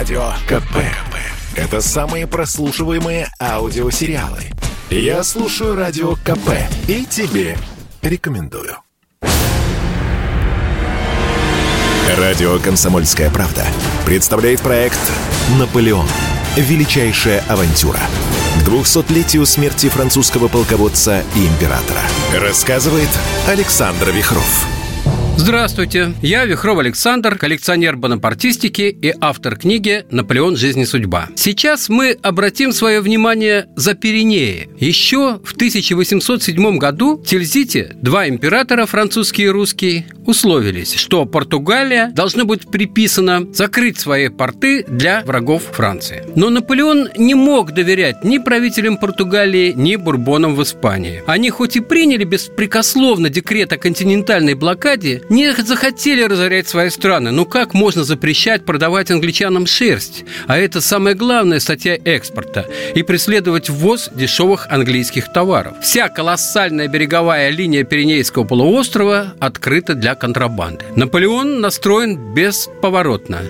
Радио КП. Это самые прослушиваемые аудиосериалы. Я слушаю Радио КП и тебе рекомендую. Радио «Комсомольская правда» представляет проект «Наполеон. Величайшая авантюра». К 200-летию смерти французского полководца и императора. Рассказывает Александр Вихров. Здравствуйте, я Вихров Александр, коллекционер бонапартистики и автор книги «Наполеон. Жизнь и судьба». Сейчас мы обратим свое внимание за Пиренеи. Еще в 1807 году в Тильзите два императора, французский и русский, условились, что Португалия должна быть приписана закрыть свои порты для врагов Франции. Но Наполеон не мог доверять ни правителям Португалии, ни бурбонам в Испании. Они хоть и приняли беспрекословно декрет о континентальной блокаде, не захотели разорять свои страны. Ну как можно запрещать продавать англичанам шерсть? А это самая главная статья экспорта. И преследовать ввоз дешевых английских товаров. Вся колоссальная береговая линия Пиренейского полуострова открыта для контрабанды. Наполеон настроен бесповоротно.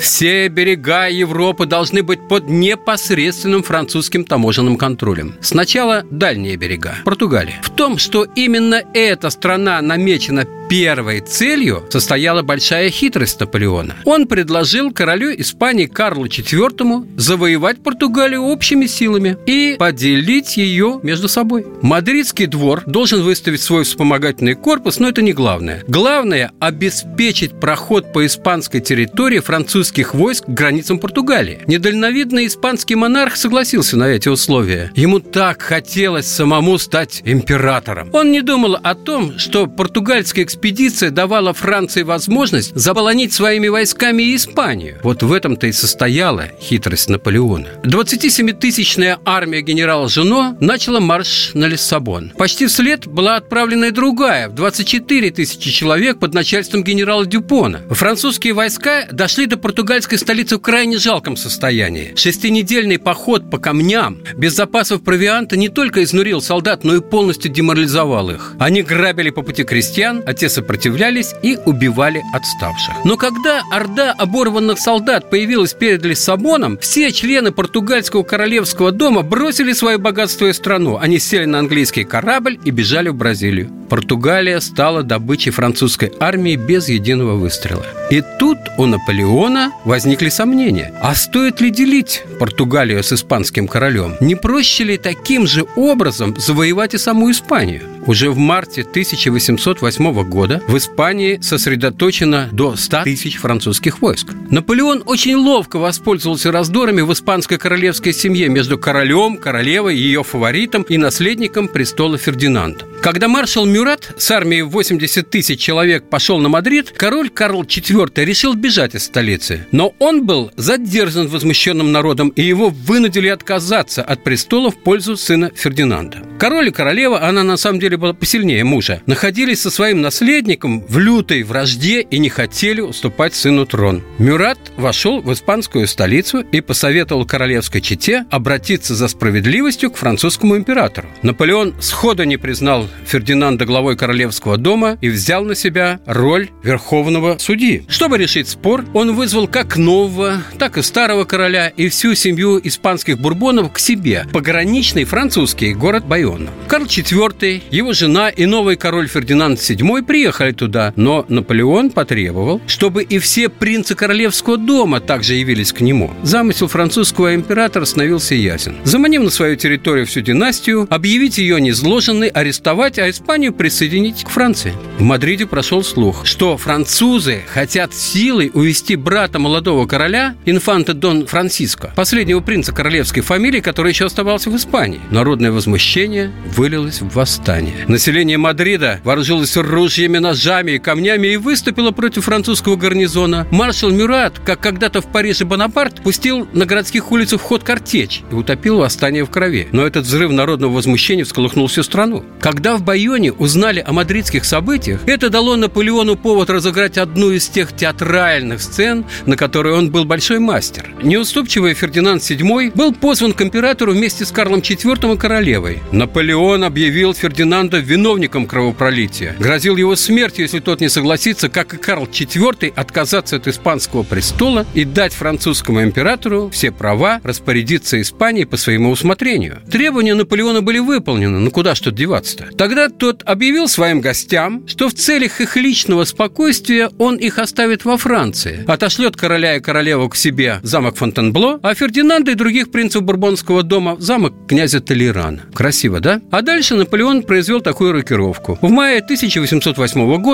Все берега Европы должны быть под непосредственным французским таможенным контролем. Сначала дальние берега, Португалия. В том, что именно эта страна намечена первой целью состояла большая хитрость Наполеона. Он предложил королю Испании Карлу IV завоевать Португалию общими силами и поделить ее между собой. Мадридский двор должен выставить свой вспомогательный корпус, но это не главное. Главное – обеспечить проход по испанской территории французских войск к границам Португалии. Недальновидный испанский монарх согласился на эти условия. Ему так хотелось самому стать императором. Он не думал о том, что португальская экспедиция давала Франции возможность заполонить своими войсками Испанию. Вот в этом-то и состояла хитрость Наполеона. 27-тысячная армия генерала Жено начала марш на Лиссабон. Почти вслед была отправлена и другая, в 24 тысячи человек под начальством генерала Дюпона. Французские войска дошли до португальской столицы в крайне жалком состоянии. Шестинедельный поход по камням без запасов провианта не только изнурил солдат, но и полностью деморализовал их. Они грабили по пути крестьян, а те сопротивлялись и убивали отставших. Но когда орда оборванных солдат появилась перед Лиссабоном, все члены португальского королевского дома бросили свое богатство и страну. Они сели на английский корабль и бежали в Бразилию. Португалия стала добычей французской армии без единого выстрела. И тут у Наполеона возникли сомнения. А стоит ли делить Португалию с испанским королем? Не проще ли таким же образом завоевать и саму Испанию? Уже в марте 1808 года в Испании сосредоточено до 100 тысяч французских войск. Наполеон очень ловко воспользовался раздорами в испанской королевской семье между королем, королевой, ее фаворитом и наследником престола Фердинандом. Когда маршал Мюрат с армией в 80 тысяч человек пошел на Мадрид, король Карл IV решил бежать из столицы. Но он был задержан возмущенным народом, и его вынудили отказаться от престола в пользу сына Фердинанда. Король и королева, она на самом деле была посильнее мужа, находились со своим наследником в лютой вражде и не хотели уступать сыну трон. Мюрат вошел в испанскую столицу и посоветовал королевской чете обратиться за справедливостью к французскому императору. Наполеон сходу не признал Фердинанда главой королевского дома и взял на себя роль верховного судьи. Чтобы решить спор, он вызвал как нового, так и старого короля и всю семью испанских бурбонов к себе, пограничный французский город Байона. Карл IV, его жена и новый король Фердинанд VII приехали туда, но Наполеон потребовал, чтобы и все принцы королевского дома также явились к нему. Замысел французского императора становился ясен. Заманив на свою территорию всю династию, объявить ее незложенной, арестовать, а Испанию присоединить к Франции. В Мадриде прошел слух, что французы хотят силой увести брата молодого короля, инфанта Дон Франциско, последнего принца королевской фамилии, который еще оставался в Испании. Народное возмущение вылилось в восстание. Население Мадрида вооружилось ружьями, ножами и камнями и выступило против французского гарнизона. Маршал Мюрат, как когда-то в Париже Бонапарт, пустил на городских улицах в ход картечь и утопил восстание в крови. Но этот взрыв народного возмущения всколыхнул всю страну. Когда в Байоне узнали о мадридских событиях, это дало Наполеону повод разыграть одну из тех театральных сцен, на которой он был большой мастер. Неуступчивый Фердинанд VII был позван к императору вместе с Карлом IV и королевой. Наполеон объявил Фердинанда виновником кровопролития, грозил его смертью, если тот не согласится, как и Карл IV, отказаться от испанского престола и дать французскому императору все права распорядиться Испанией по своему усмотрению. Требования Наполеона были выполнены, ну куда тут деваться-то? Тогда тот объявил своим гостям, что в целях их личного спокойствия он их оставит во Франции, отошлет короля и королеву к себе в замок Фонтенбло, а Фердинанда и других принцев Бурбонского дома в замок князя Толерана. Красиво, да? А дальше Наполеон произвел такую рокировку. В мае 1808 года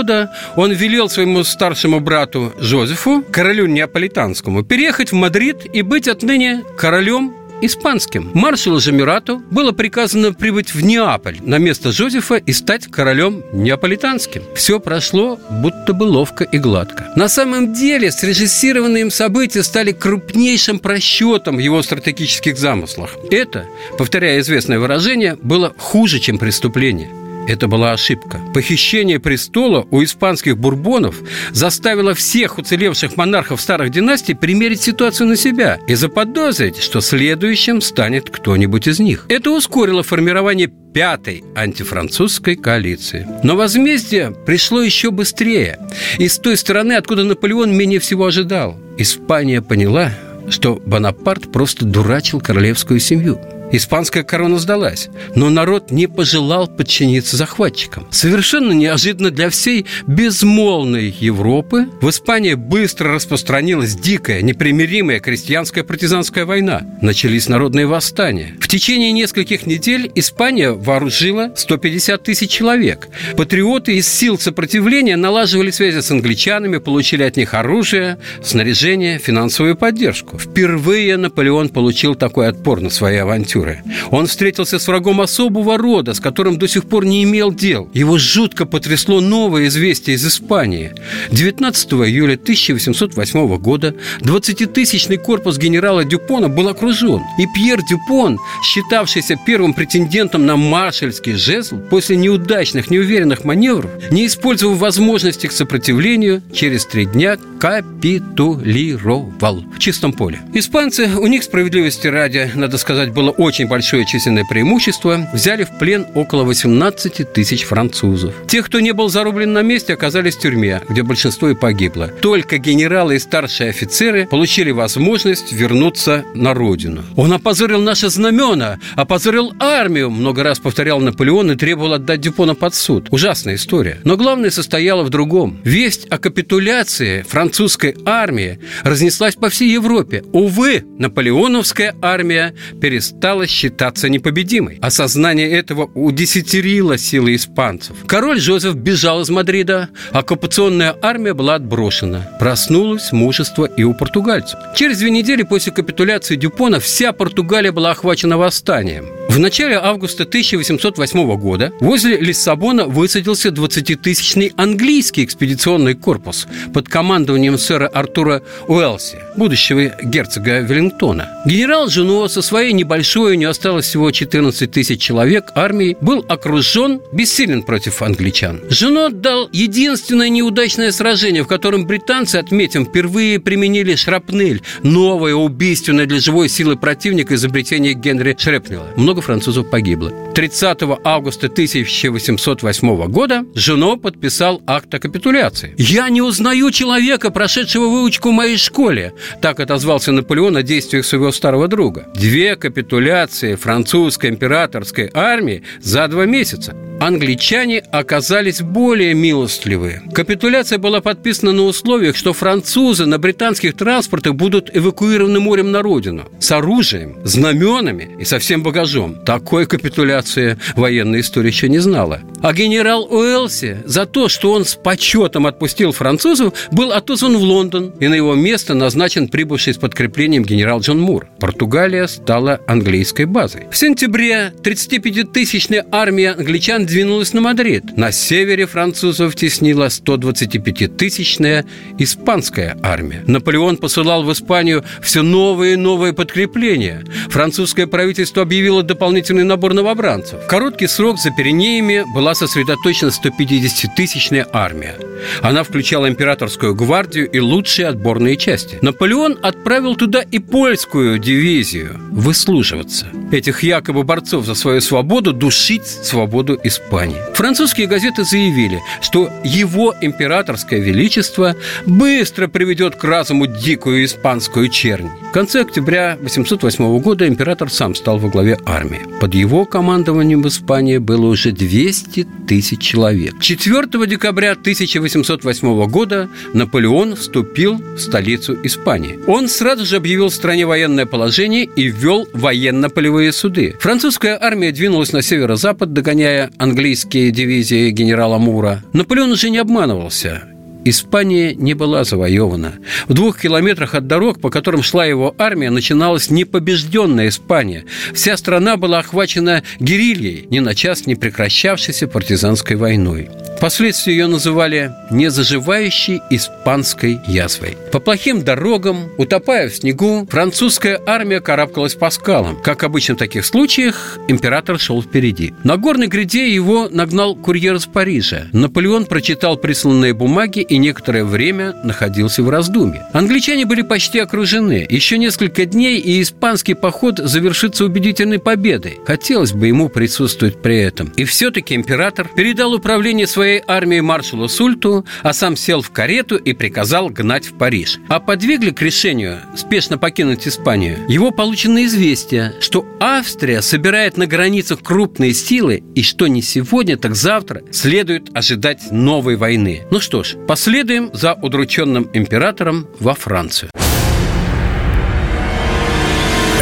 он велел своему старшему брату Жозефу, королю неаполитанскому, переехать в Мадрид и быть отныне королем испанским. Маршалу Жамирату было приказано прибыть в Неаполь на место Жозефа и стать королем неаполитанским. Все прошло будто бы ловко и гладко. На самом деле срежиссированные им события стали крупнейшим просчетом в его стратегических замыслах. Это, повторяя известное выражение, было хуже, чем преступление – это была ошибка. Похищение престола у испанских бурбонов заставило всех уцелевших монархов старых династий примерить ситуацию на себя и заподозрить, что следующим станет кто-нибудь из них. Это ускорило формирование пятой антифранцузской коалиции. Но возмездие пришло еще быстрее. И с той стороны, откуда Наполеон менее всего ожидал. Испания поняла, что Бонапарт просто дурачил королевскую семью – Испанская корона сдалась, но народ не пожелал подчиниться захватчикам. Совершенно неожиданно для всей безмолвной Европы в Испании быстро распространилась дикая, непримиримая крестьянская партизанская война. Начались народные восстания. В течение нескольких недель Испания вооружила 150 тысяч человек. Патриоты из сил сопротивления налаживали связи с англичанами, получили от них оружие, снаряжение, финансовую поддержку. Впервые Наполеон получил такой отпор на своей авантюре авантюры. Он встретился с врагом особого рода, с которым до сих пор не имел дел. Его жутко потрясло новое известие из Испании. 19 июля 1808 года 20-тысячный корпус генерала Дюпона был окружен. И Пьер Дюпон, считавшийся первым претендентом на маршальский жезл, после неудачных, неуверенных маневров, не использовав возможности к сопротивлению, через три дня капитулировал в чистом поле. Испанцы, у них справедливости ради, надо сказать, было очень большое численное преимущество, взяли в плен около 18 тысяч французов. Тех, кто не был зарублен на месте, оказались в тюрьме, где большинство и погибло. Только генералы и старшие офицеры получили возможность вернуться на родину. Он опозорил наши знамена, опозорил армию, много раз повторял Наполеон и требовал отдать Дюпона под суд. Ужасная история. Но главное состояло в другом. Весть о капитуляции французской армии разнеслась по всей Европе. Увы, наполеоновская армия перестала перестала считаться непобедимой. Осознание этого удесятерило силы испанцев. Король Жозеф бежал из Мадрида, оккупационная армия была отброшена. Проснулось мужество и у португальцев. Через две недели после капитуляции Дюпона вся Португалия была охвачена восстанием. В начале августа 1808 года возле Лиссабона высадился 20-тысячный английский экспедиционный корпус под командованием сэра Артура Уэлси, будущего герцога Веллингтона. Генерал Жуно со своей небольшой, у него осталось всего 14 тысяч человек, армией, был окружен, бессилен против англичан. Жуно дал единственное неудачное сражение, в котором британцы, отметим, впервые применили шрапнель, новое убийственное для живой силы противника изобретение Генри Шрепнела. Много французов погибло. 30 августа 1808 года Жено подписал акт о капитуляции. «Я не узнаю человека, прошедшего выучку в моей школе», так отозвался Наполеон о действиях своего старого друга. Две капитуляции французской императорской армии за два месяца англичане оказались более милостливы. Капитуляция была подписана на условиях, что французы на британских транспортах будут эвакуированы морем на родину с оружием, знаменами и со всем багажом. Такой капитуляции военная история еще не знала. А генерал Уэлсли за то, что он с почетом отпустил французов, был отозван в Лондон, и на его место назначен прибывший с подкреплением генерал Джон Мур. Португалия стала английской базой. В сентябре 35-тысячная армия англичан двинулась на Мадрид. На севере французов теснила 125-тысячная испанская армия. Наполеон посылал в Испанию все новые и новые подкрепления. Французское правительство объявило дополнительный набор новобранцев. В короткий срок за Пиренеями была сосредоточена 150-тысячная армия. Она включала императорскую гвардию и лучшие отборные части. Наполеон отправил туда и польскую дивизию выслуживаться. этих якобы борцов за свою свободу душить свободу Испании. Французские газеты заявили, что его императорское величество быстро приведет к разуму дикую испанскую чернь. В конце октября 808 года император сам стал во главе армии. Под его командованием в Испании было уже 200 тысяч человек. 4 декабря 1808 года Наполеон вступил в столицу Испании. Он сразу же объявил в стране военное положение и ввел военно-полевые суды. Французская армия двинулась на северо-запад, догоняя английские дивизии генерала Мура. Наполеон уже не обманывался. Испания не была завоевана. В двух километрах от дорог, по которым шла его армия, начиналась непобежденная Испания. Вся страна была охвачена герильей, ни на час не прекращавшейся партизанской войной. Впоследствии ее называли незаживающей испанской язвой. По плохим дорогам, утопая в снегу, французская армия карабкалась по скалам. Как обычно в таких случаях, император шел впереди. На горной гряде его нагнал курьер из Парижа. Наполеон прочитал присланные бумаги и некоторое время находился в раздумье. Англичане были почти окружены. Еще несколько дней, и испанский поход завершится убедительной победой. Хотелось бы ему присутствовать при этом. И все-таки император передал управление своей армии маршалу Сульту, а сам сел в карету и приказал гнать в Париж. А подвигли к решению спешно покинуть Испанию его полученное известие, что Австрия собирает на границах крупные силы и что не сегодня, так завтра следует ожидать новой войны. Ну что ж, последуем за удрученным императором во Францию.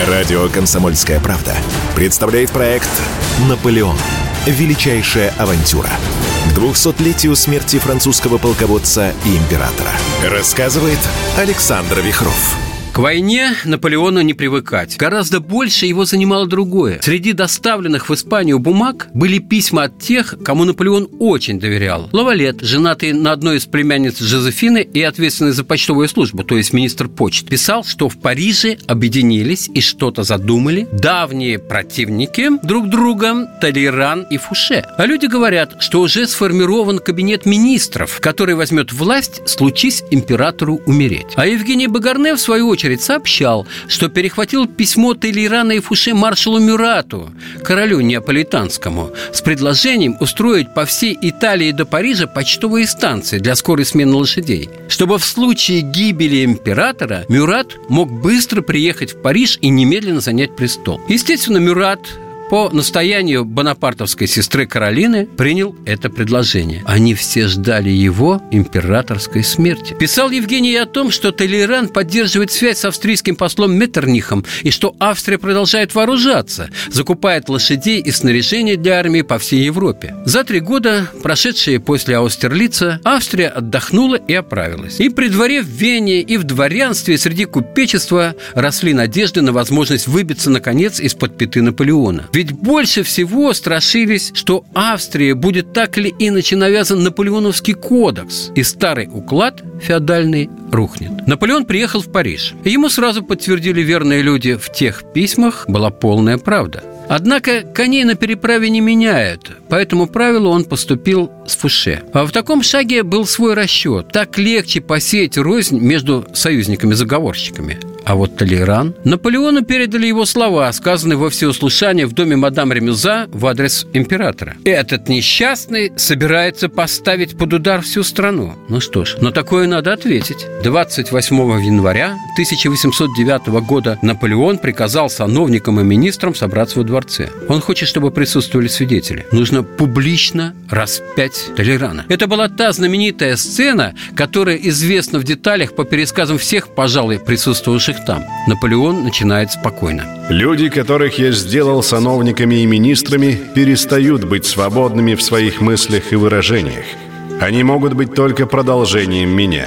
Радио «Комсомольская правда» представляет проект «Наполеон. Величайшая авантюра» к 200-летию смерти французского полководца и императора. Рассказывает Александр Вихров. К войне Наполеону не привыкать. Гораздо больше его занимало другое. Среди доставленных в Испанию бумаг были письма от тех, кому Наполеон очень доверял. Лавалет, женатый на одной из племянниц Жозефины и ответственный за почтовую службу, то есть министр почт, писал, что в Париже объединились и что-то задумали давние противники друг друга Толеран и Фуше. А люди говорят, что уже сформирован кабинет министров, который возьмет власть, случись императору умереть. А Евгений Багарне, в свою очередь, очередь сообщал, что перехватил письмо Толерана и Фуше маршалу Мюрату, королю неаполитанскому, с предложением устроить по всей Италии до Парижа почтовые станции для скорой смены лошадей, чтобы в случае гибели императора Мюрат мог быстро приехать в Париж и немедленно занять престол. Естественно, Мюрат по настоянию бонапартовской сестры Каролины принял это предложение. Они все ждали его императорской смерти. Писал Евгений о том, что Толеран поддерживает связь с австрийским послом Меттернихом и что Австрия продолжает вооружаться, закупает лошадей и снаряжение для армии по всей Европе. За три года, прошедшие после Аустерлица, Австрия отдохнула и оправилась. И при дворе в Вене, и в дворянстве, среди купечества росли надежды на возможность выбиться, наконец, из-под пяты Наполеона. Ведь больше всего страшились, что Австрия будет так или иначе навязан Наполеоновский кодекс, и старый уклад феодальный рухнет. Наполеон приехал в Париж. Ему сразу подтвердили верные люди, в тех письмах была полная правда. Однако коней на переправе не меняют, по этому правилу он поступил с Фуше. А в таком шаге был свой расчет. Так легче посеять рознь между союзниками-заговорщиками. А вот Толеран... Наполеону передали его слова, сказанные во всеуслышание в доме мадам Ремюза в адрес императора. Этот несчастный собирается поставить под удар всю страну. Ну что ж, на такое надо ответить. 28 января 1809 года Наполеон приказал сановникам и министрам собраться во дворце. Он хочет, чтобы присутствовали свидетели. Нужно публично распять Толерана. Это была та знаменитая сцена, которая известна в деталях по пересказам всех, пожалуй, присутствовавших лучших там. Наполеон начинает спокойно. Люди, которых я сделал сановниками и министрами, перестают быть свободными в своих мыслях и выражениях. Они могут быть только продолжением меня.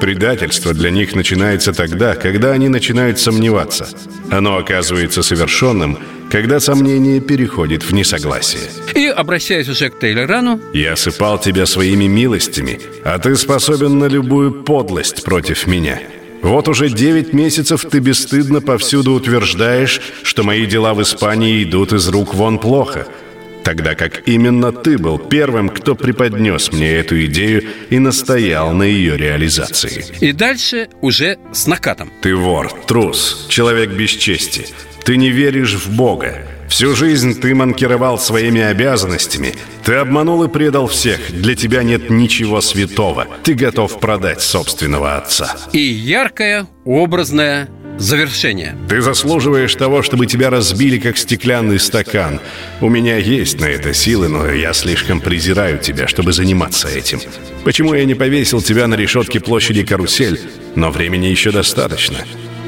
Предательство для них начинается тогда, когда они начинают сомневаться. Оно оказывается совершенным, когда сомнение переходит в несогласие. И, обращаясь уже к Тейлорану, «Я осыпал тебя своими милостями, а ты способен на любую подлость против меня». Вот уже девять месяцев ты бесстыдно повсюду утверждаешь, что мои дела в Испании идут из рук вон плохо. Тогда как именно ты был первым, кто преподнес мне эту идею и настоял на ее реализации. И дальше уже с накатом. Ты вор, трус, человек без чести. Ты не веришь в Бога. Всю жизнь ты манкировал своими обязанностями. Ты обманул и предал всех. Для тебя нет ничего святого. Ты готов продать собственного отца. И яркое, образное завершение. Ты заслуживаешь того, чтобы тебя разбили, как стеклянный стакан. У меня есть на это силы, но я слишком презираю тебя, чтобы заниматься этим. Почему я не повесил тебя на решетке площади Карусель? Но времени еще достаточно.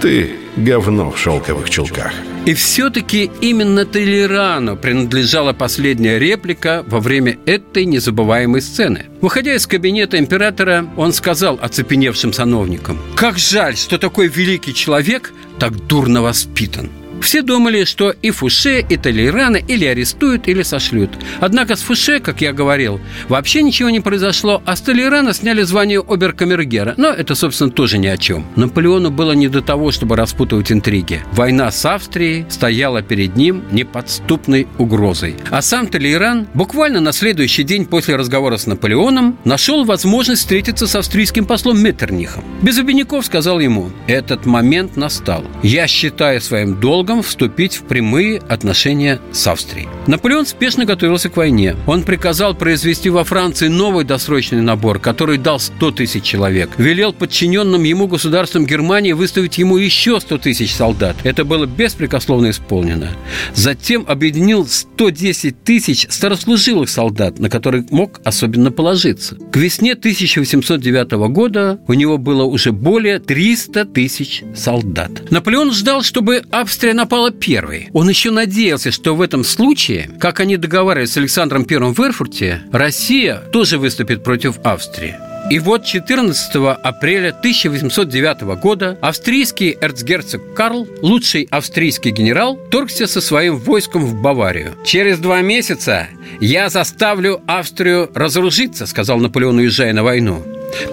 Ты говно в шелковых чулках. И все-таки именно Толерану принадлежала последняя реплика во время этой незабываемой сцены. Выходя из кабинета императора, он сказал оцепеневшим сановникам, «Как жаль, что такой великий человек так дурно воспитан». Все думали, что и Фуше, и Толейрана или арестуют, или сошлют. Однако с Фуше, как я говорил, вообще ничего не произошло, а с Толейрана сняли звание оберкамергера. Но это, собственно, тоже ни о чем. Наполеону было не до того, чтобы распутывать интриги. Война с Австрией стояла перед ним неподступной угрозой. А сам Толейран буквально на следующий день после разговора с Наполеоном нашел возможность встретиться с австрийским послом Меттернихом. Без обиняков сказал ему, этот момент настал. Я считаю своим долгом долгом вступить в прямые отношения с Австрией. Наполеон спешно готовился к войне. Он приказал произвести во Франции новый досрочный набор, который дал 100 тысяч человек. Велел подчиненным ему государствам Германии выставить ему еще 100 тысяч солдат. Это было беспрекословно исполнено. Затем объединил 110 тысяч старослужилых солдат, на которых мог особенно положиться. К весне 1809 года у него было уже более 300 тысяч солдат. Наполеон ждал, чтобы Австрия напала первой. Он еще надеялся, что в этом случае, как они договаривались с Александром I в Эрфурте, Россия тоже выступит против Австрии. И вот 14 апреля 1809 года австрийский эрцгерцог Карл, лучший австрийский генерал, торгся со своим войском в Баварию. «Через два месяца я заставлю Австрию разоружиться», сказал Наполеон, уезжая на войну.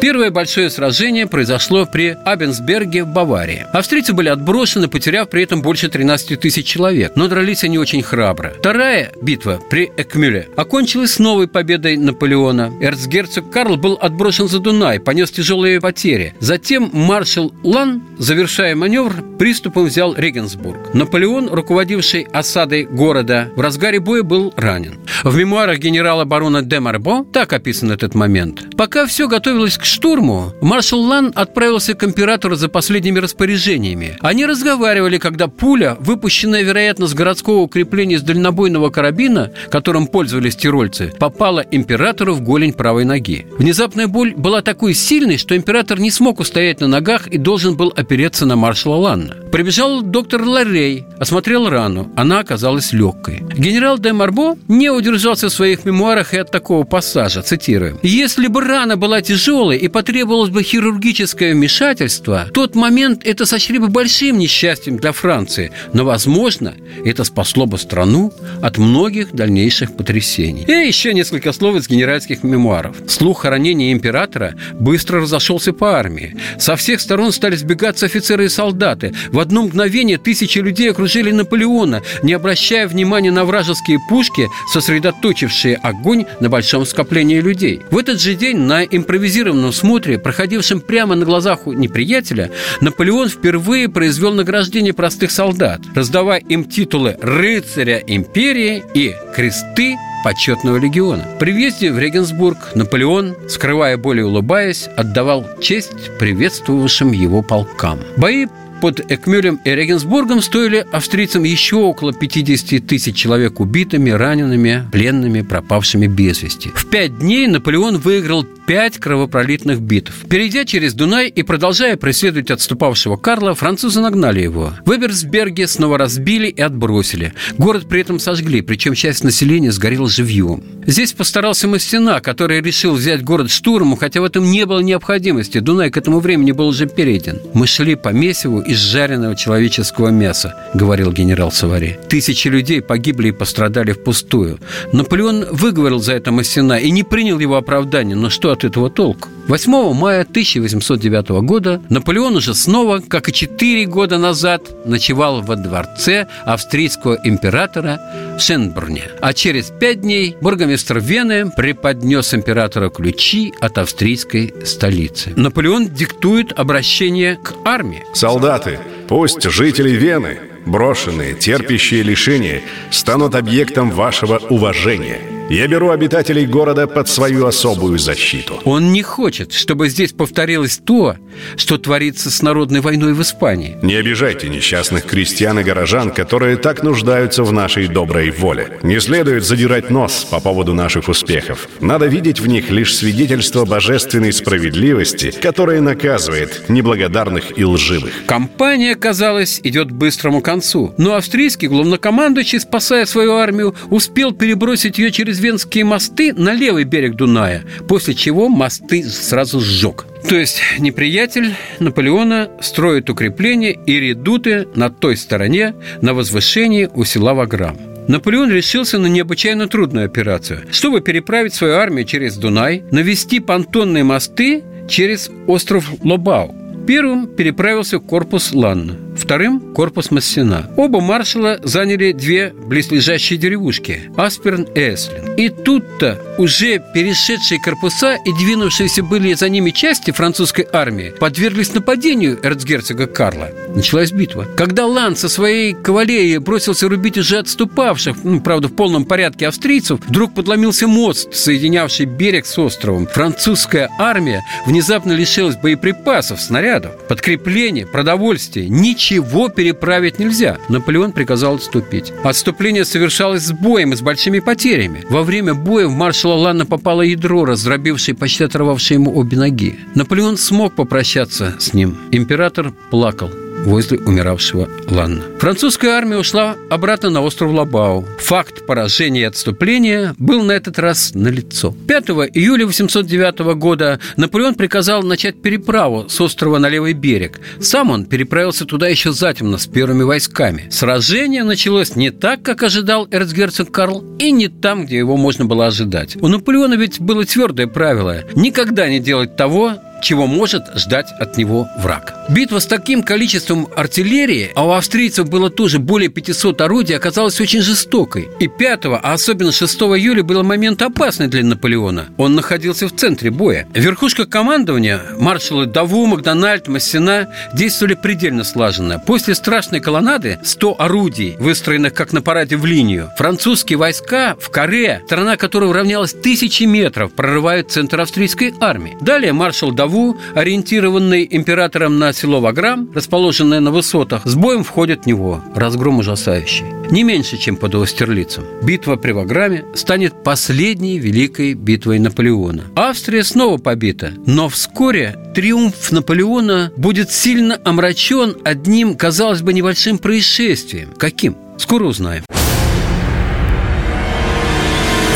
Первое большое сражение произошло при Абенсберге в Баварии. Австрийцы были отброшены, потеряв при этом больше 13 тысяч человек, но дрались они очень храбро. Вторая битва при Экмюле окончилась новой победой Наполеона. Эрцгерцог Карл был отброшен за Дунай, понес тяжелые потери. Затем маршал Лан, завершая маневр, приступом взял Регенсбург. Наполеон, руководивший осадой города, в разгаре боя был ранен. В мемуарах генерала барона де Марбо так описан этот момент. Пока все готовилось готовилась к штурму, маршал Лан отправился к императору за последними распоряжениями. Они разговаривали, когда пуля, выпущенная, вероятно, с городского укрепления с дальнобойного карабина, которым пользовались тирольцы, попала императору в голень правой ноги. Внезапная боль была такой сильной, что император не смог устоять на ногах и должен был опереться на маршала Ланна. Прибежал доктор Ларрей, осмотрел рану. Она оказалась легкой. Генерал де Марбо не удержался в своих мемуарах и от такого пассажа, цитирую. «Если бы рана была тяжелой, тяжелой и потребовалось бы хирургическое вмешательство, в тот момент это сочли бы большим несчастьем для Франции. Но, возможно, это спасло бы страну от многих дальнейших потрясений. И еще несколько слов из генеральских мемуаров. Слух о ранении императора быстро разошелся по армии. Со всех сторон стали сбегаться офицеры и солдаты. В одно мгновение тысячи людей окружили Наполеона, не обращая внимания на вражеские пушки, сосредоточившие огонь на большом скоплении людей. В этот же день на импровизированном импровизированном смотре, проходившем прямо на глазах у неприятеля, Наполеон впервые произвел награждение простых солдат, раздавая им титулы рыцаря империи и кресты почетного легиона. При въезде в Регенсбург Наполеон, скрывая более улыбаясь, отдавал честь приветствовавшим его полкам. Бои под Экмюлем и Регенсбургом стоили австрийцам еще около 50 тысяч человек убитыми, ранеными, пленными, пропавшими без вести. В пять дней Наполеон выиграл пять кровопролитных битв. Перейдя через Дунай и продолжая преследовать отступавшего Карла, французы нагнали его. В снова разбили и отбросили. Город при этом сожгли, причем часть населения сгорела живьем. Здесь постарался Мастина, который решил взять город штурмом, хотя в этом не было необходимости. Дунай к этому времени был уже перейден. Мы шли по месиву из жареного человеческого мяса, говорил генерал Савари. Тысячи людей погибли и пострадали впустую. Наполеон выговорил за это Массина и не принял его оправдания, но что от этого толку? 8 мая 1809 года Наполеон уже снова, как и четыре года назад, ночевал во дворце австрийского императора в Шенбурне. А через пять дней бургомистр Вены преподнес императору ключи от австрийской столицы. Наполеон диктует обращение к армии. Солдаты, пусть жители Вены, брошенные, терпящие лишения, станут объектом вашего уважения – я беру обитателей города под свою особую защиту. Он не хочет, чтобы здесь повторилось то, что творится с народной войной в Испании. Не обижайте несчастных крестьян и горожан, которые так нуждаются в нашей доброй воле. Не следует задирать нос по поводу наших успехов. Надо видеть в них лишь свидетельство божественной справедливости, которая наказывает неблагодарных и лживых. Компания, казалось, идет к быстрому концу. Но австрийский главнокомандующий, спасая свою армию, успел перебросить ее через Венские мосты на левый берег Дуная, после чего мосты сразу сжег. То есть неприятель Наполеона строит укрепления и редуты на той стороне, на возвышении у села Ваграм. Наполеон решился на необычайно трудную операцию. Чтобы переправить свою армию через Дунай, навести понтонные мосты через остров Лобау. Первым переправился корпус Ланна, вторым – корпус Массена. Оба маршала заняли две близлежащие деревушки – Асперн и Эслин. И тут-то уже перешедшие корпуса и двинувшиеся были за ними части французской армии подверглись нападению эрцгерцога Карла. Началась битва. Когда Лан со своей кавалерией бросился рубить уже отступавших, ну, правда, в полном порядке австрийцев, вдруг подломился мост, соединявший берег с островом. Французская армия внезапно лишилась боеприпасов, снарядов, снарядов, подкрепления, продовольствия. Ничего переправить нельзя. Наполеон приказал отступить. Отступление совершалось с боем и с большими потерями. Во время боя в маршала Ланна попало ядро, раздробившее почти оторвавшее ему обе ноги. Наполеон смог попрощаться с ним. Император плакал возле умиравшего Ланна. Французская армия ушла обратно на остров Лабау. Факт поражения и отступления был на этот раз налицо. 5 июля 809 года Наполеон приказал начать переправу с острова на левый берег. Сам он переправился туда еще затемно с первыми войсками. Сражение началось не так, как ожидал эрцгерцог Карл, и не там, где его можно было ожидать. У Наполеона ведь было твердое правило – никогда не делать того, чего может ждать от него враг. Битва с таким количеством артиллерии, а у австрийцев было тоже более 500 орудий, оказалась очень жестокой. И 5, а особенно 6 июля был момент опасный для Наполеона. Он находился в центре боя. Верхушка командования, маршалы Даву, Макдональд, Массена, действовали предельно слаженно. После страшной колоннады 100 орудий, выстроенных как на параде в линию, французские войска в Коре, страна которой равнялась тысячи метров, прорывают центр австрийской армии. Далее маршал Даву Москву, ориентированный императором на село Ваграм, расположенное на высотах, с боем входит в него. Разгром ужасающий. Не меньше, чем под Аустерлицем. Битва при Ваграме станет последней великой битвой Наполеона. Австрия снова побита, но вскоре триумф Наполеона будет сильно омрачен одним, казалось бы, небольшим происшествием. Каким? Скоро узнаем.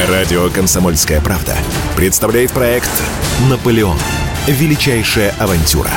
Радио «Комсомольская правда» представляет проект «Наполеон» величайшая авантюра.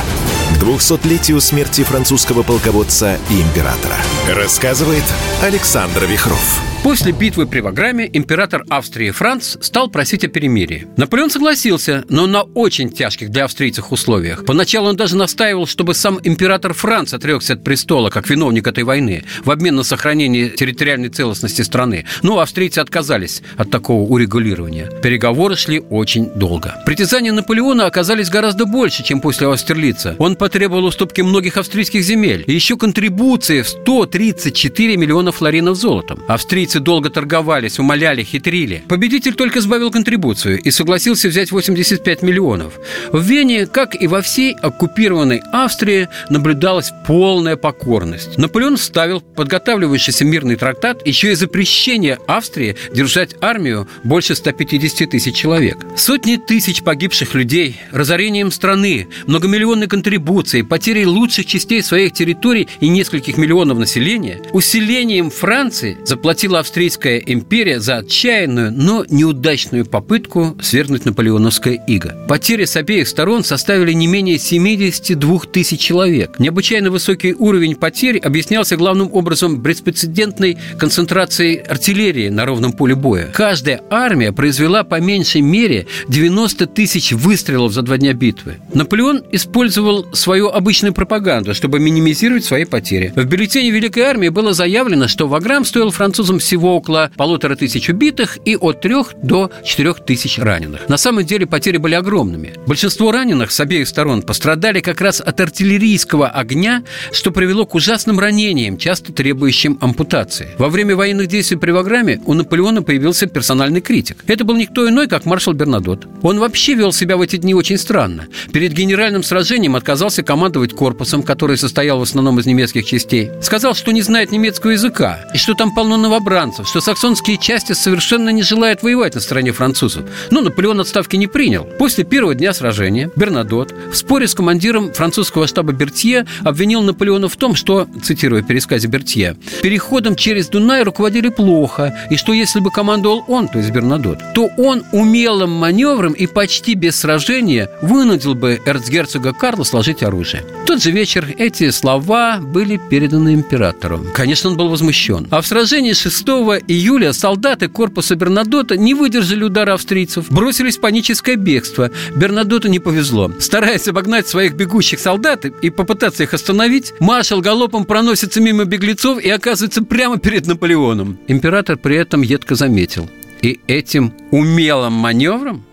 К 200-летию смерти французского полководца и императора. Рассказывает Александр Вихров. После битвы при Ваграме император Австрии Франц стал просить о перемирии. Наполеон согласился, но на очень тяжких для австрийцев условиях. Поначалу он даже настаивал, чтобы сам император Франц отрекся от престола как виновник этой войны в обмен на сохранение территориальной целостности страны. Но австрийцы отказались от такого урегулирования. Переговоры шли очень долго. Притязания Наполеона оказались гораздо больше, чем после Аустерлица. Он потребовал уступки многих австрийских земель и еще контрибуции в 134 миллиона флоринов золотом. Австрийцы Австрийцы долго торговались, умоляли, хитрили. Победитель только сбавил контрибуцию и согласился взять 85 миллионов. В Вене, как и во всей оккупированной Австрии, наблюдалась полная покорность. Наполеон ставил подготавливающийся мирный трактат еще и запрещение Австрии держать армию больше 150 тысяч человек. Сотни тысяч погибших людей, разорением страны, многомиллионной контрибуции потерей лучших частей своих территорий и нескольких миллионов населения, усилением Франции заплатила Австрийская империя за отчаянную, но неудачную попытку свергнуть наполеоновское иго. Потери с обеих сторон составили не менее 72 тысяч человек. Необычайно высокий уровень потерь объяснялся главным образом беспрецедентной концентрацией артиллерии на ровном поле боя. Каждая армия произвела по меньшей мере 90 тысяч выстрелов за два дня битвы. Наполеон использовал свою обычную пропаганду, чтобы минимизировать свои потери. В бюллетене Великой Армии было заявлено, что Ваграм стоил французам всего около полутора тысяч убитых и от трех до четырех тысяч раненых. На самом деле потери были огромными. Большинство раненых с обеих сторон пострадали как раз от артиллерийского огня, что привело к ужасным ранениям, часто требующим ампутации. Во время военных действий при Ваграме у Наполеона появился персональный критик. Это был никто иной, как маршал Бернадот. Он вообще вел себя в эти дни очень странно. Перед генеральным сражением отказался командовать корпусом, который состоял в основном из немецких частей. Сказал, что не знает немецкого языка, и что там полно новобранцев, что саксонские части совершенно не желают воевать на стороне французов. Но Наполеон отставки не принял. После первого дня сражения Бернадот в споре с командиром французского штаба Бертье обвинил Наполеона в том, что, цитируя пересказе Бертье, переходом через Дунай руководили плохо, и что если бы командовал он, то есть Бернадот, то он умелым маневром и почти без сражения вынудил бы эрцгерцога Карла сложить оружие. В тот же вечер эти слова были переданы императору. Конечно, он был возмущен. А в сражении 6 июля солдаты корпуса Бернадота не выдержали удара австрийцев, бросились в паническое бегство. Бернадоту не повезло. Стараясь обогнать своих бегущих солдат и попытаться их остановить, маршал галопом проносится мимо беглецов и оказывается прямо перед Наполеоном. Император при этом едко заметил. И этим умелым маневром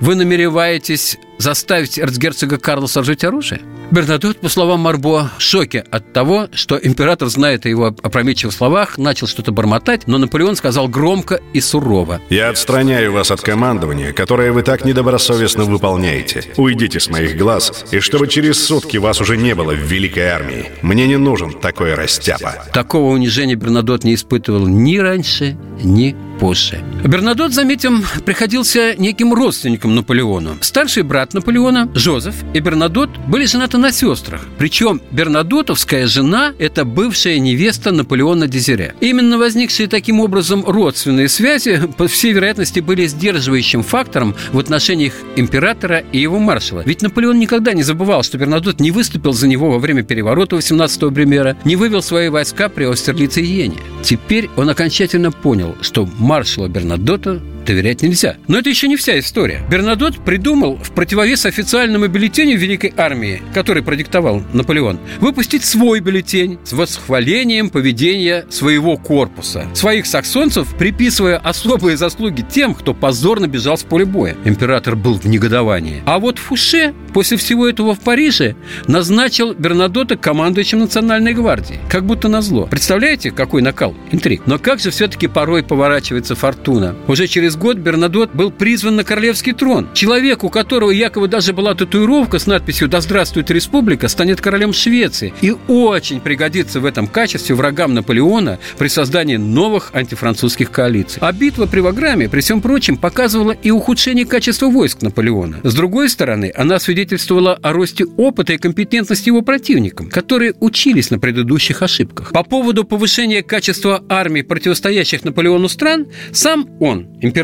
вы намереваетесь заставить эрцгерцога Карла сложить оружие? Бернадот, по словам Марбо, в шоке от того, что император знает о его опрометчивых словах, начал что-то бормотать, но Наполеон сказал громко и сурово. «Я отстраняю вас от командования, которое вы так недобросовестно выполняете. Уйдите с моих глаз, и чтобы через сутки вас уже не было в Великой Армии. Мне не нужен такой растяпа». Такого унижения Бернадот не испытывал ни раньше, ни позже. Бернадот, заметим, приходился неким родственником Наполеону. Старший брат Наполеона, Жозеф и Бернадот были женаты на сестрах. Причем Бернадотовская жена – это бывшая невеста Наполеона Дезире. Именно возникшие таким образом родственные связи, по всей вероятности, были сдерживающим фактором в отношениях императора и его маршала. Ведь Наполеон никогда не забывал, что Бернадот не выступил за него во время переворота 18-го Бремера, не вывел свои войска при Аустерлице и Йене. Теперь он окончательно понял, что маршала Бернадота доверять нельзя. Но это еще не вся история. Бернадот придумал в противовес официальному бюллетеню Великой Армии, который продиктовал Наполеон, выпустить свой бюллетень с восхвалением поведения своего корпуса. Своих саксонцев приписывая особые заслуги тем, кто позорно бежал с поля боя. Император был в негодовании. А вот Фуше после всего этого в Париже назначил Бернадота командующим Национальной гвардии. Как будто назло. Представляете, какой накал интриг? Но как же все-таки порой поворачивается фортуна? Уже через год Бернадот был призван на королевский трон. Человек, у которого якобы даже была татуировка с надписью «Да здравствует республика», станет королем Швеции и очень пригодится в этом качестве врагам Наполеона при создании новых антифранцузских коалиций. А битва при Ваграме, при всем прочем, показывала и ухудшение качества войск Наполеона. С другой стороны, она свидетельствовала о росте опыта и компетентности его противникам, которые учились на предыдущих ошибках. По поводу повышения качества армий, противостоящих Наполеону стран, сам он, император,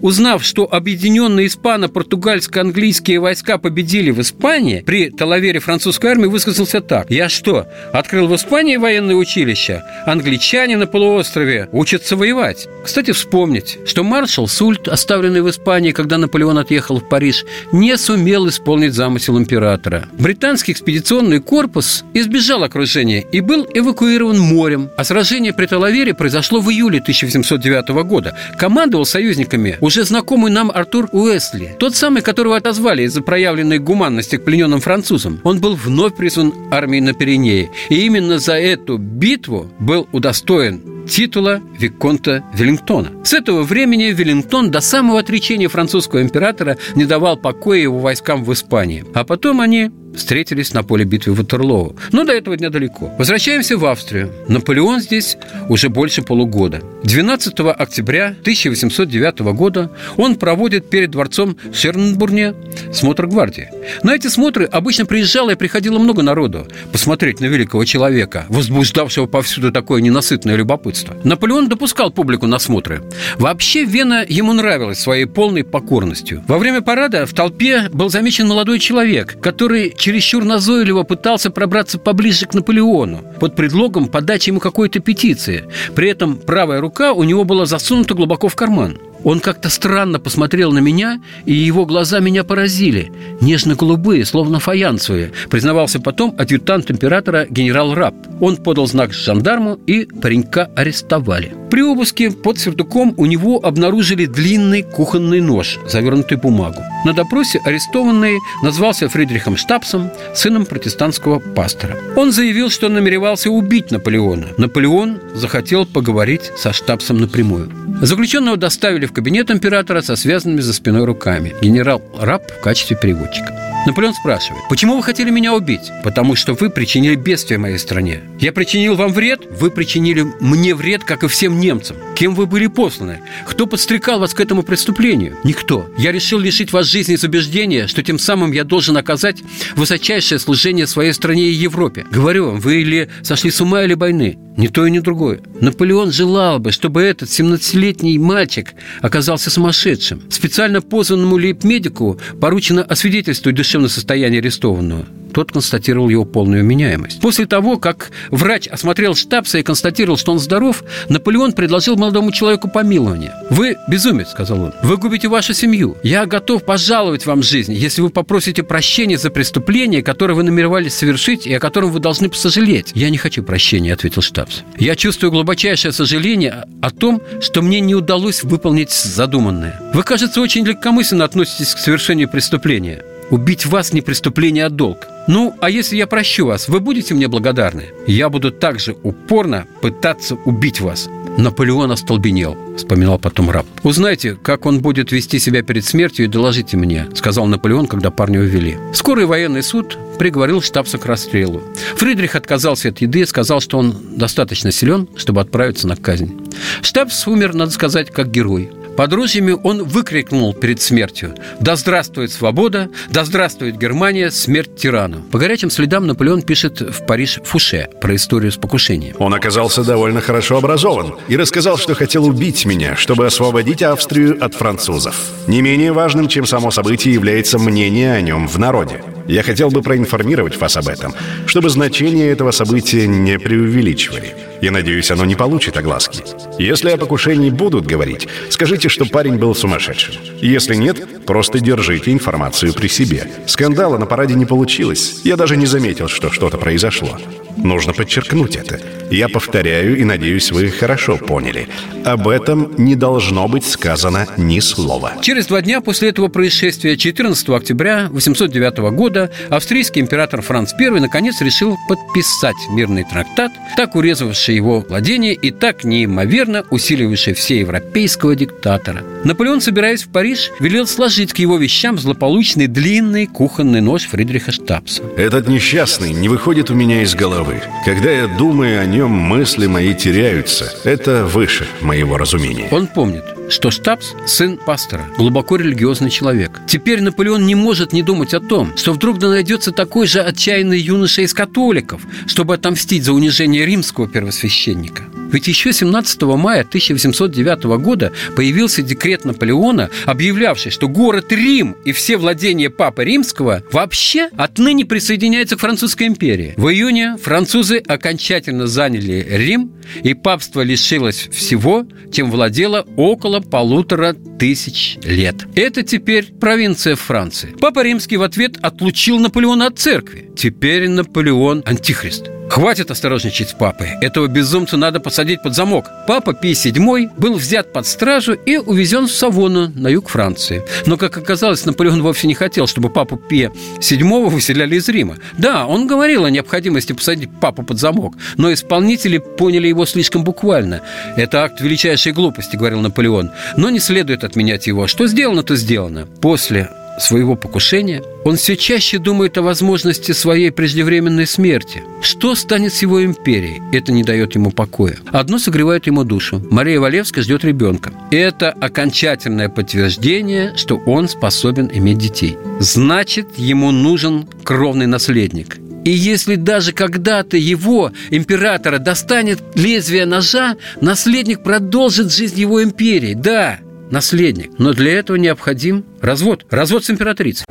узнав, что объединенные испано-португальско-английские войска победили в Испании при Талавере французской армии, высказался так. «Я что, открыл в Испании военное училище? Англичане на полуострове учатся воевать». Кстати, вспомнить, что маршал Сульт, оставленный в Испании, когда Наполеон отъехал в Париж, не сумел исполнить замысел императора. Британский экспедиционный корпус избежал окружения и был эвакуирован морем, а сражение при Талавере произошло в июле 1709 года. Командовал союзниками уже знакомый нам Артур Уэсли, тот самый, которого отозвали из-за проявленной гуманности к плененным французам. Он был вновь призван армией на Пиренее, и именно за эту битву был удостоен титула Виконта Веллингтона. С этого времени Веллингтон до самого отречения французского императора не давал покоя его войскам в Испании. А потом они встретились на поле битвы Ватерлоу. Но до этого дня далеко. Возвращаемся в Австрию. Наполеон здесь уже больше полугода. 12 октября 1809 года он проводит перед дворцом в Шернбурне смотр гвардии. На эти смотры обычно приезжало и приходило много народу посмотреть на великого человека, возбуждавшего повсюду такое ненасытное любопытство. Наполеон допускал публику на смотры. Вообще Вена ему нравилась своей полной покорностью. Во время парада в толпе был замечен молодой человек, который чересчур назойливо пытался пробраться поближе к Наполеону под предлогом подачи ему какой-то петиции. При этом правая рука у него была засунута глубоко в карман. Он как-то странно посмотрел на меня, и его глаза меня поразили. Нежно-голубые, словно фаянсовые, признавался потом адъютант императора генерал Раб. Он подал знак жандарму, и паренька арестовали. При обыске под сюртуком у него обнаружили длинный кухонный нож, завернутый в бумагу. На допросе арестованный назвался Фридрихом Штабсом, сыном протестантского пастора. Он заявил, что намеревался убить Наполеона. Наполеон захотел поговорить со Штабсом напрямую. Заключенного доставили в кабинет императора со связанными за спиной руками. Генерал Раб в качестве переводчика. Наполеон спрашивает, почему вы хотели меня убить? Потому что вы причинили бедствие моей стране. Я причинил вам вред, вы причинили мне вред, как и всем немцам. Кем вы были посланы? Кто подстрекал вас к этому преступлению? Никто. Я решил лишить вас жизни из убеждения, что тем самым я должен оказать высочайшее служение своей стране и Европе. Говорю вам, вы или сошли с ума, или больны. Ни то и ни другое. Наполеон желал бы, чтобы этот 17-летний мальчик оказался сумасшедшим. Специально позванному лейб-медику поручено освидетельствовать душевное состояние арестованного. Тот констатировал его полную меняемость. После того, как врач осмотрел Штабса и констатировал, что он здоров, Наполеон предложил молодому человеку помилование. «Вы безумец», — сказал он. «Вы губите вашу семью. Я готов пожаловать вам жизнь, если вы попросите прощения за преступление, которое вы намеревались совершить и о котором вы должны посожалеть». «Я не хочу прощения», — ответил Штабс. «Я чувствую глубочайшее сожаление о том, что мне не удалось выполнить задуманное. Вы, кажется, очень легкомысленно относитесь к совершению преступления. Убить вас не преступление, а долг. Ну, а если я прощу вас, вы будете мне благодарны? Я буду также упорно пытаться убить вас. Наполеон остолбенел, вспоминал потом раб. «Узнайте, как он будет вести себя перед смертью и доложите мне», сказал Наполеон, когда парня увели. Скорый военный суд приговорил штабса к расстрелу. Фридрих отказался от еды и сказал, что он достаточно силен, чтобы отправиться на казнь. Штабс умер, надо сказать, как герой. Под ружьями он выкрикнул перед смертью «Да здравствует свобода! Да здравствует Германия! Смерть тирану!» По горячим следам Наполеон пишет в Париж Фуше про историю с покушением. Он оказался довольно хорошо образован и рассказал, что хотел убить меня, чтобы освободить Австрию от французов. Не менее важным, чем само событие, является мнение о нем в народе. Я хотел бы проинформировать вас об этом, чтобы значение этого события не преувеличивали. Я надеюсь, оно не получит огласки. Если о покушении будут говорить, скажите, что парень был сумасшедшим. Если нет, просто держите информацию при себе. Скандала на параде не получилось. Я даже не заметил, что что-то произошло. Нужно подчеркнуть это. Я повторяю и надеюсь, вы хорошо поняли. Об этом не должно быть сказано ни слова. Через два дня после этого происшествия, 14 октября 809 года, австрийский император Франц I наконец решил подписать мирный трактат, так урезавший его владение и так неимоверно усиливавший все европейского диктатора. Наполеон, собираясь в Париж, велел сложить к его вещам злополучный длинный кухонный нож Фридриха Штабса. Этот несчастный не выходит у меня из головы. Когда я думаю о нем, мысли мои теряются. Это выше моего разумения. Он помнит, что Штабс – сын пастора, глубоко религиозный человек. Теперь Наполеон не может не думать о том, что вдруг да найдется такой же отчаянный юноша из католиков, чтобы отомстить за унижение римского первосвященника. Ведь еще 17 мая 1809 года появился декрет Наполеона, объявлявший, что город Рим и все владения Папы Римского вообще отныне присоединяются к Французской империи. В июне французы окончательно заняли Рим, и папство лишилось всего, чем владело около полутора тысяч лет. Это теперь провинция Франции. Папа Римский в ответ отлучил Наполеона от церкви. Теперь Наполеон – антихрист. Хватит осторожничать с папой. Этого безумца надо посадить под замок. Папа Пий VII был взят под стражу и увезен в Савону на юг Франции. Но, как оказалось, Наполеон вовсе не хотел, чтобы папу Пия VII выселяли из Рима. Да, он говорил о необходимости посадить папу под замок, но исполнители поняли его слишком буквально. «Это акт величайшей глупости», — говорил Наполеон. «Но не следует отменять его. Что сделано, то сделано». После своего покушения, он все чаще думает о возможности своей преждевременной смерти. Что станет с его империей? Это не дает ему покоя. Одно согревает ему душу. Мария Валевская ждет ребенка. Это окончательное подтверждение, что он способен иметь детей. Значит, ему нужен кровный наследник. И если даже когда-то его, императора, достанет лезвие ножа, наследник продолжит жизнь его империи. Да, наследник. Но для этого необходим развод. Развод с императрицей.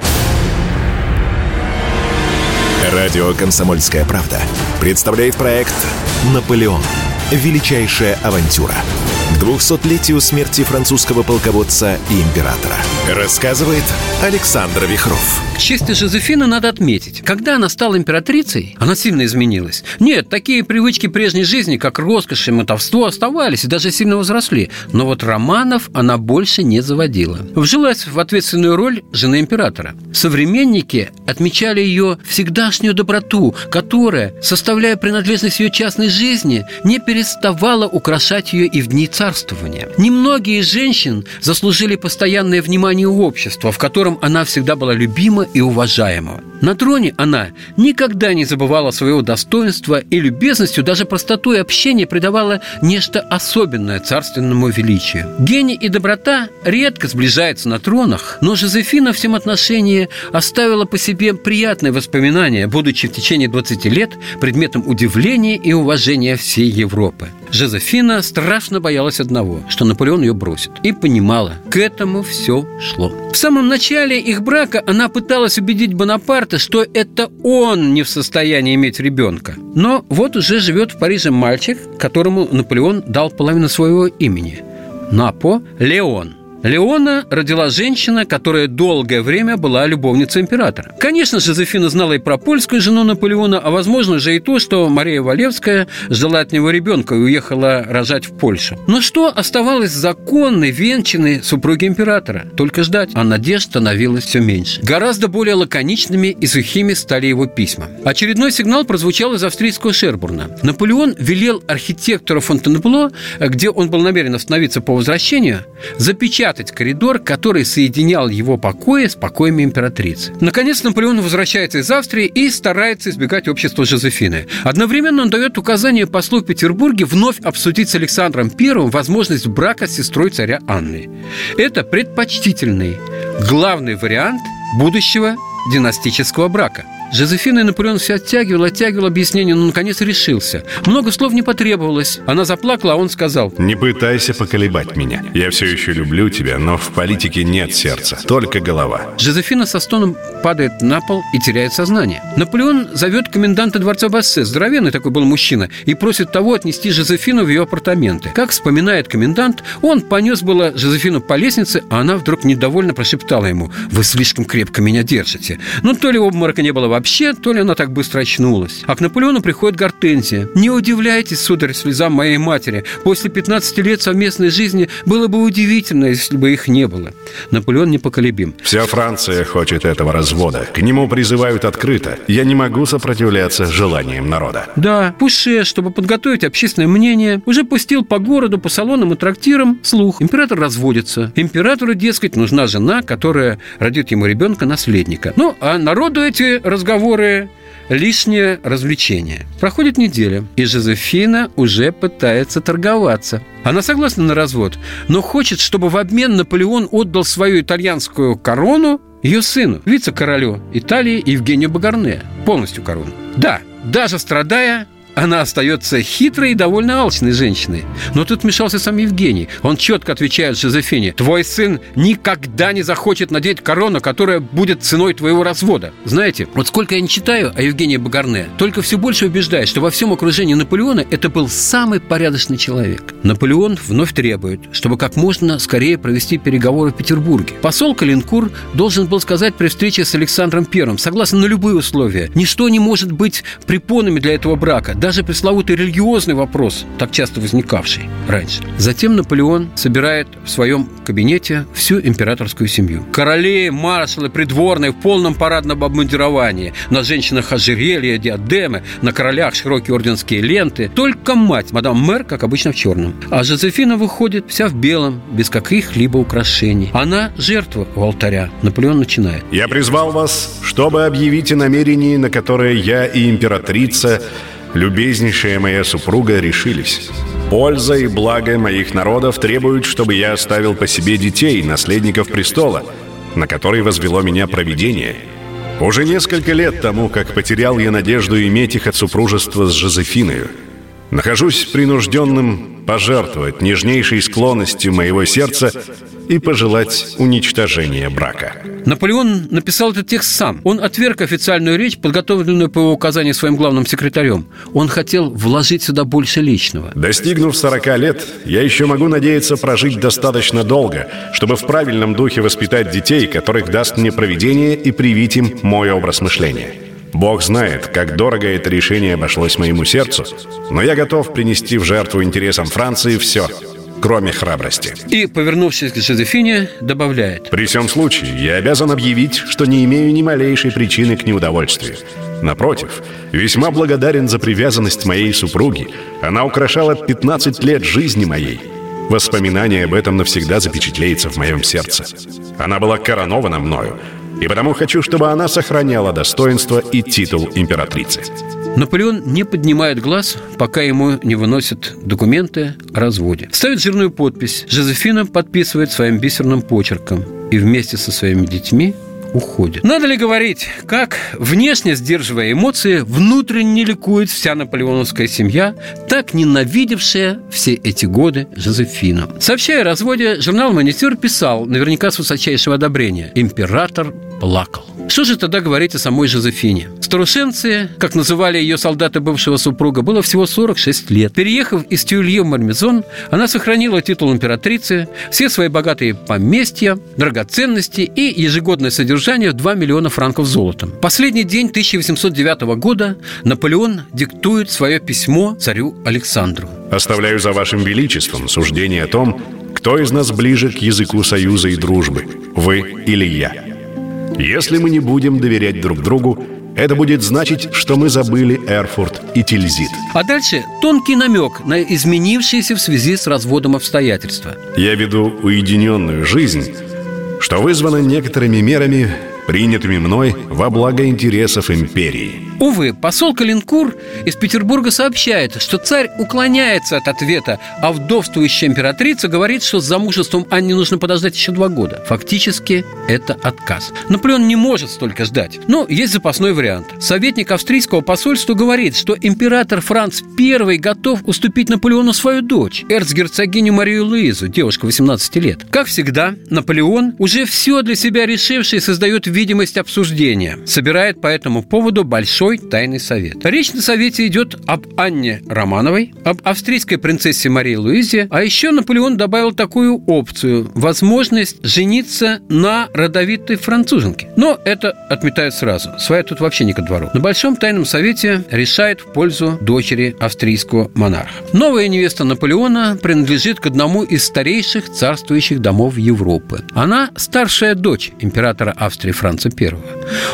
Радио «Комсомольская правда» представляет проект «Наполеон. Величайшая авантюра» к 200-летию смерти французского полководца и императора. Рассказывает Александр Вихров. К чести Жозефины надо отметить, когда она стала императрицей, она сильно изменилась. Нет, такие привычки прежней жизни, как роскошь и мотовство, оставались и даже сильно возросли. Но вот романов она больше не заводила. Вжилась в ответственную роль жены императора. Современники отмечали ее всегдашнюю доброту, которая, составляя принадлежность ее частной жизни, не переставала украшать ее и в дни царствования. Немногие женщин заслужили постоянное внимание общества, в котором она всегда была любима и уважаемого. На троне она никогда не забывала своего достоинства и любезностью, даже простотой общения придавала нечто особенное царственному величию. Гений и доброта редко сближаются на тронах, но Жозефина в всем отношении оставила по себе приятные воспоминания, будучи в течение 20 лет предметом удивления и уважения всей Европы. Жозефина страшно боялась одного, что Наполеон ее бросит. И понимала, к этому все шло. В самом начале их брака она пыталась убедить Бонапарта, что это он не в состоянии иметь ребенка. Но вот уже живет в Париже мальчик, которому Наполеон дал половину своего имени. Напо Леон. Леона родила женщина, которая долгое время была любовницей императора. Конечно, Жозефина знала и про польскую жену Наполеона, а возможно же и то, что Мария Валевская ждала от него ребенка и уехала рожать в Польшу. Но что оставалось законной, венчанной супруги императора? Только ждать, а надежд становилось все меньше. Гораздо более лаконичными и сухими стали его письма. Очередной сигнал прозвучал из австрийского Шербурна. Наполеон велел архитектору Фонтенбло, где он был намерен остановиться по возвращению, запечатать запечатать коридор, который соединял его покои с покоями императрицы. Наконец Наполеон возвращается из Австрии и старается избегать общества Жозефины. Одновременно он дает указание послу в Петербурге вновь обсудить с Александром I возможность брака с сестрой царя Анны. Это предпочтительный, главный вариант будущего династического брака – Жозефина и Наполеон все оттягивал, оттягивал объяснение, но наконец решился. Много слов не потребовалось. Она заплакала, а он сказал... «Не пытайся поколебать меня. Я все еще люблю тебя, но в политике нет сердца, только голова». Жозефина со стоном падает на пол и теряет сознание. Наполеон зовет коменданта дворца Бассе, здоровенный такой был мужчина, и просит того отнести Жозефину в ее апартаменты. Как вспоминает комендант, он понес было Жозефину по лестнице, а она вдруг недовольно прошептала ему «Вы слишком крепко меня держите». Ну, то ли обморока не было вообще, то ли она так быстро очнулась. А к Наполеону приходит Гортензия. «Не удивляйтесь, сударь, слезам моей матери. После 15 лет совместной жизни было бы удивительно, если бы их не было». Наполеон непоколебим. Вся Франция хочет этого развода. К нему призывают открыто. Я не могу сопротивляться желаниям народа. Да, Пуше, чтобы подготовить общественное мнение, уже пустил по городу, по салонам и трактирам слух. Император разводится. Императору, дескать, нужна жена, которая родит ему ребенка-наследника. Ну, а народу эти разговоры разговоры, лишнее развлечение. Проходит неделя, и Жозефина уже пытается торговаться. Она согласна на развод, но хочет, чтобы в обмен Наполеон отдал свою итальянскую корону ее сыну, вице-королю Италии Евгению Багарне. Полностью корону. Да, даже страдая она остается хитрой и довольно алчной женщиной. Но тут вмешался сам Евгений. Он четко отвечает Жозефине, твой сын никогда не захочет надеть корону, которая будет ценой твоего развода. Знаете, вот сколько я не читаю о Евгении Багарне, только все больше убеждает, что во всем окружении Наполеона это был самый порядочный человек. Наполеон вновь требует, чтобы как можно скорее провести переговоры в Петербурге. Посол Калинкур должен был сказать при встрече с Александром Первым, согласно на любые условия, ничто не может быть препонами для этого брака, даже пресловутый религиозный вопрос, так часто возникавший раньше. Затем Наполеон собирает в своем кабинете всю императорскую семью. Короли, маршалы, придворные в полном парадном обмундировании. На женщинах ожерелья, диадемы, на королях широкие орденские ленты. Только мать, мадам мэр, как обычно, в черном. А Жозефина выходит вся в белом, без каких-либо украшений. Она жертва у алтаря. Наполеон начинает. «Я призвал вас, чтобы объявить о намерении, на которое я и императрица, любезнейшая моя супруга, решились». Польза и благо моих народов требуют, чтобы я оставил по себе детей, наследников престола, на который возвело меня провидение. Уже несколько лет тому, как потерял я надежду иметь их от супружества с Жозефиной. Нахожусь принужденным пожертвовать нежнейшей склонностью моего сердца и пожелать уничтожения брака. Наполеон написал этот текст сам. Он отверг официальную речь, подготовленную по его указанию своим главным секретарем. Он хотел вложить сюда больше личного. Достигнув 40 лет, я еще могу надеяться прожить достаточно долго, чтобы в правильном духе воспитать детей, которых даст мне провидение и привить им мой образ мышления. Бог знает, как дорого это решение обошлось моему сердцу, но я готов принести в жертву интересам Франции все, кроме храбрости. И, повернувшись к Жозефине, добавляет. При всем случае, я обязан объявить, что не имею ни малейшей причины к неудовольствию. Напротив, весьма благодарен за привязанность моей супруги. Она украшала 15 лет жизни моей. Воспоминание об этом навсегда запечатлеется в моем сердце. Она была коронована мною, и потому хочу, чтобы она сохраняла достоинство и титул императрицы. Наполеон не поднимает глаз, пока ему не выносят документы о разводе. Ставит жирную подпись. Жозефина подписывает своим бисерным почерком и вместе со своими детьми уходит. Надо ли говорить, как, внешне сдерживая эмоции, внутренне ликует вся наполеоновская семья, так ненавидевшая все эти годы Жозефину. Сообщая о разводе, журнал «Монитор» писал, наверняка с высочайшего одобрения, «Император плакал». Что же тогда говорить о самой Жозефине? Старушенце, как называли ее солдаты бывшего супруга, было всего 46 лет. Переехав из Тюлье в Мармезон, она сохранила титул императрицы, все свои богатые поместья, драгоценности и ежегодное содержание в 2 миллиона франков золотом. Последний день 1809 года Наполеон диктует свое письмо царю Александру. Оставляю за вашим величеством суждение о том, кто из нас ближе к языку союза и дружбы, вы или я. Если мы не будем доверять друг другу, это будет значить, что мы забыли Эрфурт и Тильзит. А дальше тонкий намек на изменившиеся в связи с разводом обстоятельства. Я веду уединенную жизнь, что вызвано некоторыми мерами, принятыми мной во благо интересов империи. Увы, посол Калинкур из Петербурга сообщает, что царь уклоняется от ответа, а вдовствующая императрица говорит, что с замужеством Анне нужно подождать еще два года. Фактически это отказ. Наполеон не может столько ждать. Но есть запасной вариант. Советник австрийского посольства говорит, что император Франц I готов уступить Наполеону свою дочь, эрцгерцогиню Марию Луизу, девушка 18 лет. Как всегда, Наполеон, уже все для себя решивший, создает видимость обсуждения. Собирает по этому поводу большой тайный совет. Речь на совете идет об Анне Романовой, об австрийской принцессе Марии Луизе, а еще Наполеон добавил такую опцию – возможность жениться на родовитой француженке. Но это отметают сразу. Своя тут вообще не ко двору. На Большом тайном совете решает в пользу дочери австрийского монарха. Новая невеста Наполеона принадлежит к одному из старейших царствующих домов Европы. Она старшая дочь императора Австрии Франца I.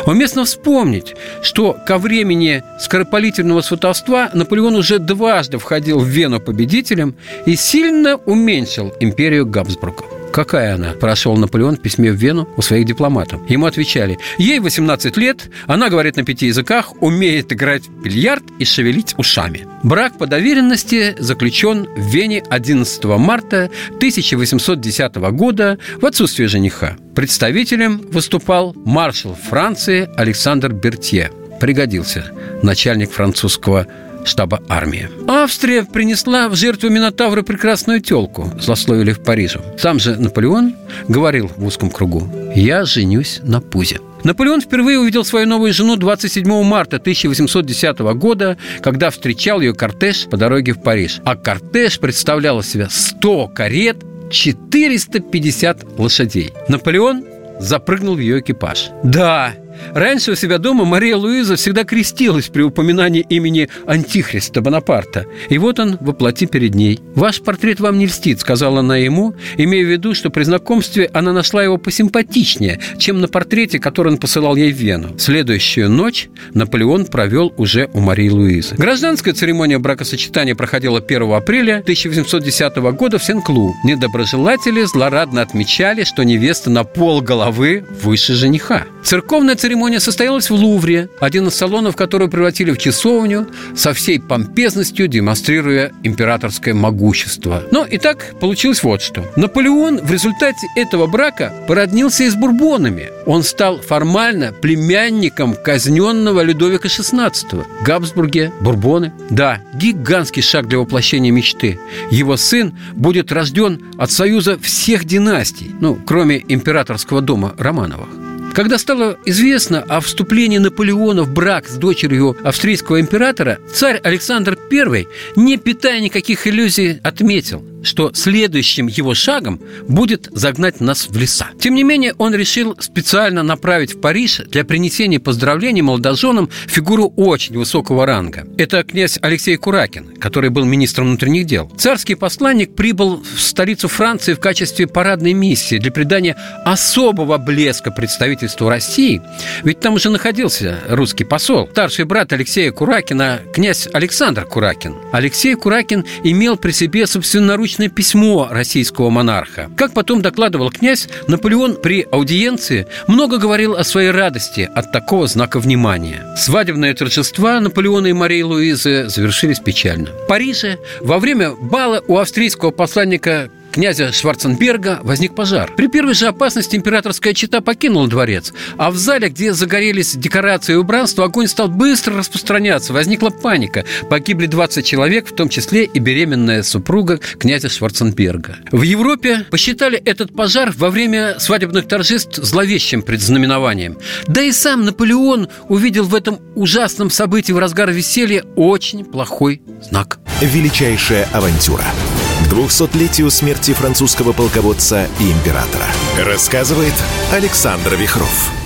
Уместно вспомнить, что ко времени скоропалительного сватовства Наполеон уже дважды входил в Вену победителем и сильно уменьшил империю Габсбургов. Какая она? Прошел Наполеон в письме в Вену у своих дипломатов. Ему отвечали, ей 18 лет, она говорит на пяти языках, умеет играть в бильярд и шевелить ушами. Брак по доверенности заключен в Вене 11 марта 1810 года в отсутствие жениха. Представителем выступал маршал Франции Александр Бертье. Пригодился начальник французского штаба армии. Австрия принесла в жертву Минотавра прекрасную телку, злословили в Париже. Сам же Наполеон говорил в узком кругу «Я женюсь на Пузе». Наполеон впервые увидел свою новую жену 27 марта 1810 года, когда встречал ее кортеж по дороге в Париж. А кортеж представлял себя 100 карет, 450 лошадей. Наполеон запрыгнул в ее экипаж. Да, Раньше у себя дома Мария Луиза всегда крестилась при упоминании имени Антихриста Бонапарта. И вот он воплоти перед ней. «Ваш портрет вам не льстит», — сказала она ему, имея в виду, что при знакомстве она нашла его посимпатичнее, чем на портрете, который он посылал ей в Вену. Следующую ночь Наполеон провел уже у Марии Луизы. Гражданская церемония бракосочетания проходила 1 апреля 1810 года в Сен-Клу. Недоброжелатели злорадно отмечали, что невеста на пол головы выше жениха. Церковная церемония состоялась в Лувре, один из салонов, который превратили в часовню, со всей помпезностью демонстрируя императорское могущество. Но и так получилось вот что. Наполеон в результате этого брака породнился и с бурбонами. Он стал формально племянником казненного Людовика XVI. Габсбурге, бурбоны. Да, гигантский шаг для воплощения мечты. Его сын будет рожден от союза всех династий, ну, кроме императорского дома Романовых. Когда стало известно о вступлении Наполеона в брак с дочерью австрийского императора, царь Александр I, не питая никаких иллюзий, отметил – что следующим его шагом будет загнать нас в леса. Тем не менее, он решил специально направить в Париж для принесения поздравлений молодоженам фигуру очень высокого ранга. Это князь Алексей Куракин, который был министром внутренних дел. Царский посланник прибыл в столицу Франции в качестве парадной миссии для придания особого блеска представительству России, ведь там уже находился русский посол. Старший брат Алексея Куракина, князь Александр Куракин. Алексей Куракин имел при себе собственноручно личное письмо российского монарха. Как потом докладывал князь, Наполеон при аудиенции много говорил о своей радости от такого знака внимания. Свадебные торжества Наполеона и Марии Луизы завершились печально. В Париже во время бала у австрийского посланника князя Шварценберга возник пожар. При первой же опасности императорская чита покинула дворец, а в зале, где загорелись декорации и убранство, огонь стал быстро распространяться. Возникла паника. Погибли 20 человек, в том числе и беременная супруга князя Шварценберга. В Европе посчитали этот пожар во время свадебных торжеств зловещим предзнаменованием. Да и сам Наполеон увидел в этом ужасном событии в разгар веселья очень плохой знак. Величайшая авантюра – 200-летию смерти французского полководца и императора. Рассказывает Александр Вихров.